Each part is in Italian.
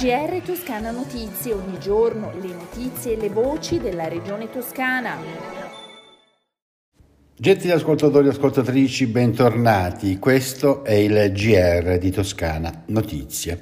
GR Toscana Notizie, ogni giorno le notizie e le voci della regione toscana. Gentili ascoltatori e ascoltatrici, bentornati. Questo è il GR di Toscana Notizie.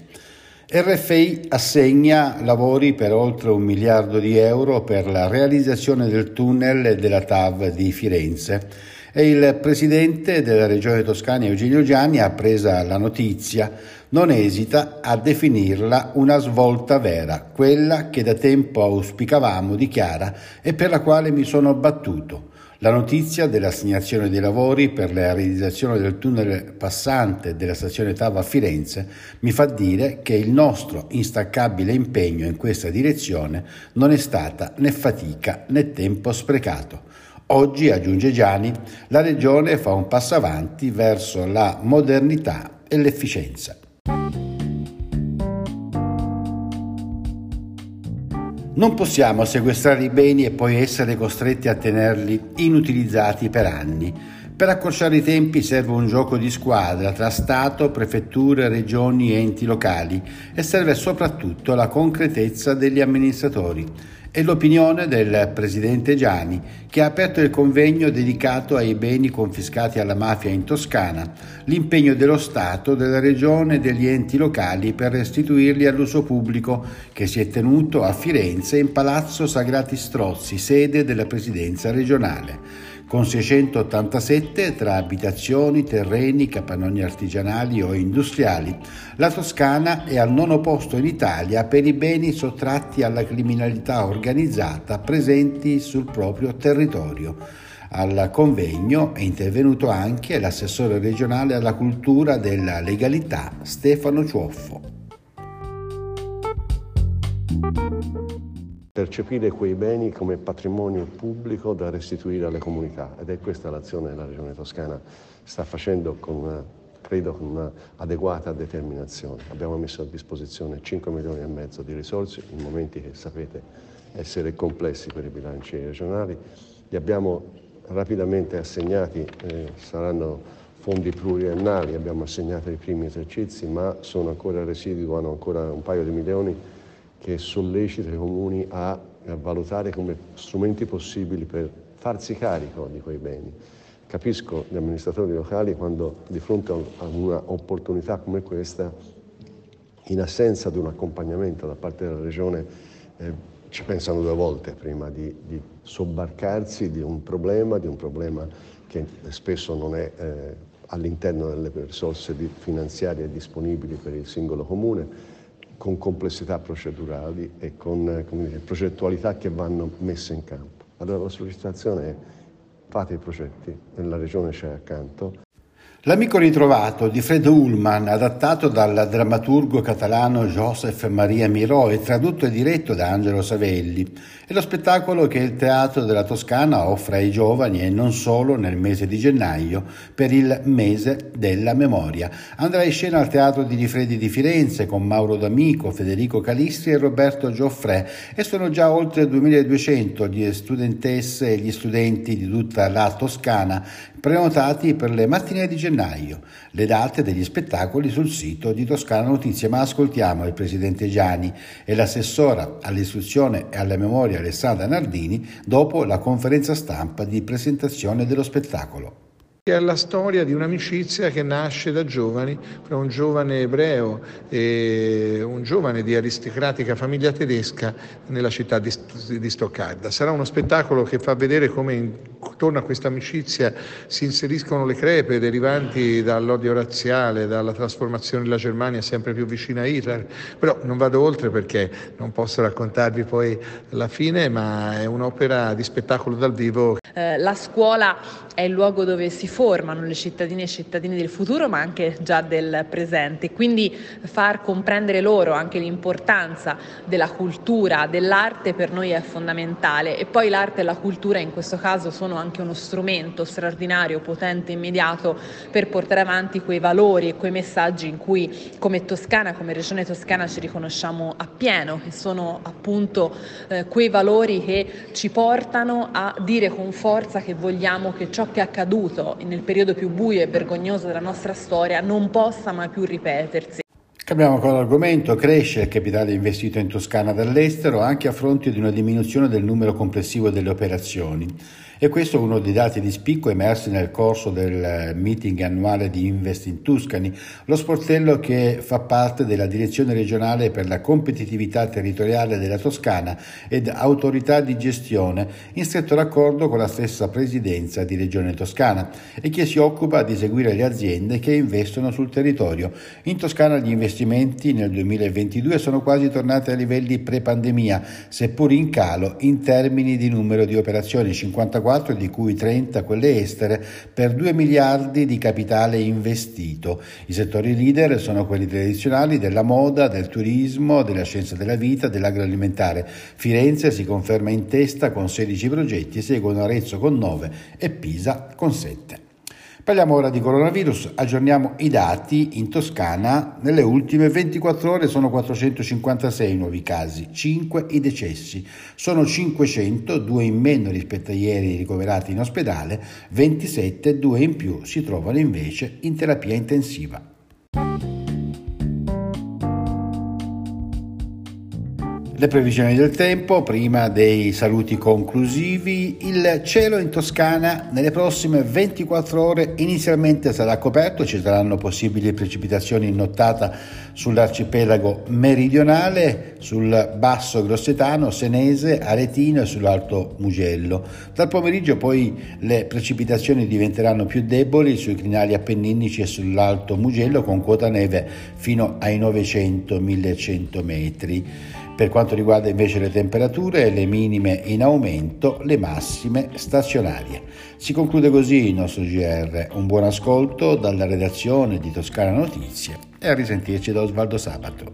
RFI assegna lavori per oltre un miliardo di euro per la realizzazione del tunnel della TAV di Firenze e il presidente della regione toscana Eugenio Gianni ha presa la notizia, non esita a definirla una svolta vera, quella che da tempo auspicavamo, dichiara, e per la quale mi sono battuto. La notizia dell'assegnazione dei lavori per la realizzazione del tunnel passante della stazione Tava a Firenze mi fa dire che il nostro instaccabile impegno in questa direzione non è stata né fatica né tempo sprecato. Oggi, aggiunge Gianni, la Regione fa un passo avanti verso la modernità e l'efficienza. Non possiamo sequestrare i beni e poi essere costretti a tenerli inutilizzati per anni. Per accorciare i tempi serve un gioco di squadra tra Stato, prefetture, regioni e enti locali e serve soprattutto la concretezza degli amministratori è l'opinione del presidente Gianni, che ha aperto il convegno dedicato ai beni confiscati alla mafia in Toscana, l'impegno dello Stato, della Regione e degli enti locali per restituirli all'uso pubblico, che si è tenuto a Firenze in Palazzo Sagrati Strozzi, sede della presidenza regionale con 687 tra abitazioni, terreni, capannoni artigianali o industriali. La Toscana è al nono posto in Italia per i beni sottratti alla criminalità organizzata presenti sul proprio territorio. Al convegno è intervenuto anche l'assessore regionale alla cultura della legalità Stefano Ciuoffo. Percepire quei beni come patrimonio pubblico da restituire alle comunità ed è questa l'azione che la Regione Toscana sta facendo con una, credo con un'adeguata determinazione. Abbiamo messo a disposizione 5 milioni e mezzo di risorse in momenti che sapete essere complessi per i bilanci regionali, li abbiamo rapidamente assegnati, eh, saranno fondi pluriennali, abbiamo assegnato i primi esercizi ma sono ancora residui, hanno ancora un paio di milioni che sollecita i comuni a, a valutare come strumenti possibili per farsi carico di quei beni. Capisco gli amministratori locali quando di fronte a un'opportunità come questa, in assenza di un accompagnamento da parte della Regione, eh, ci pensano due volte prima di, di, sobbarcarsi di un problema, di un problema che spesso non è eh, all'interno delle risorse finanziarie disponibili per il singolo comune con complessità procedurali e con dire, progettualità che vanno messe in campo. Allora la sollecitazione è fate i progetti, la Regione c'è accanto, L'amico ritrovato di Fred Ullman, adattato dal drammaturgo catalano Joseph Maria Miró e tradotto e diretto da Angelo Savelli, è lo spettacolo che il Teatro della Toscana offre ai giovani e non solo nel mese di gennaio per il mese della memoria. Andrà in scena al Teatro di Rifredi di Firenze con Mauro D'Amico, Federico Calistri e Roberto Gioffrè e sono già oltre 2200 gli studentesse e gli studenti di tutta la Toscana prenotati per le mattine di gennaio. Le date degli spettacoli sul sito di Toscana Notizie, ma ascoltiamo il presidente Gianni e l'assessora all'istruzione e alla memoria Alessandra Nardini dopo la conferenza stampa di presentazione dello spettacolo che è la storia di un'amicizia che nasce da giovani, fra un giovane ebreo e un giovane di aristocratica famiglia tedesca nella città di, di Stoccarda. Sarà uno spettacolo che fa vedere come intorno a questa amicizia si inseriscono le crepe derivanti dall'odio razziale, dalla trasformazione della Germania sempre più vicina a Hitler, però non vado oltre perché non posso raccontarvi poi la fine, ma è un'opera di spettacolo dal vivo. Eh, la scuola è il luogo dove si formano le cittadine e cittadini del futuro, ma anche già del presente. Quindi far comprendere loro anche l'importanza della cultura, dell'arte per noi è fondamentale. E poi l'arte e la cultura in questo caso sono anche uno strumento straordinario, potente, immediato per portare avanti quei valori e quei messaggi in cui come Toscana, come regione toscana ci riconosciamo appieno, che sono appunto eh, quei valori che ci portano a dire con forza che vogliamo che ciò che è accaduto nel periodo più buio e vergognoso della nostra storia non possa mai più ripetersi. Cambiamo ancora l'argomento, cresce il capitale investito in Toscana dall'estero anche a fronte di una diminuzione del numero complessivo delle operazioni. E questo è uno dei dati di spicco emersi nel corso del meeting annuale di Invest in Tuscany, lo sportello che fa parte della direzione regionale per la competitività territoriale della Toscana ed autorità di gestione, in stretto raccordo con la stessa presidenza di Regione Toscana e che si occupa di seguire le aziende che investono sul territorio. In Toscana gli investimenti nel 2022 sono quasi tornati ai livelli pre-pandemia, seppur in calo in termini di numero di operazioni, 54 2024, di cui 30 quelle estere, per 2 miliardi di capitale investito. I settori leader sono quelli tradizionali della moda, del turismo, della scienza della vita, dell'agroalimentare. Firenze si conferma in testa con 16 progetti, seguono Arezzo con 9 e Pisa con 7. Parliamo ora di coronavirus, aggiorniamo i dati in Toscana. Nelle ultime 24 ore sono 456 nuovi casi, 5 i decessi. Sono 500, 2 in meno rispetto a ieri ricoverati in ospedale, 27, 2 in più si trovano invece in terapia intensiva. Le previsioni del tempo, prima dei saluti conclusivi, il cielo in Toscana nelle prossime 24 ore inizialmente sarà coperto, ci saranno possibili precipitazioni in nottata sull'arcipelago meridionale, sul basso grossetano, senese, aretino e sull'alto Mugello. Dal pomeriggio poi le precipitazioni diventeranno più deboli sui crinali appenninici e sull'alto Mugello con quota neve fino ai 900-1100 metri. Per quanto riguarda invece le temperature, le minime in aumento, le massime stazionarie. Si conclude così il nostro GR. Un buon ascolto dalla redazione di Toscana Notizie e a risentirci da Osvaldo Sabato.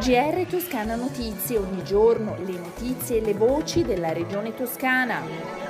GR Toscana Notizie, ogni giorno le notizie e le voci della regione toscana.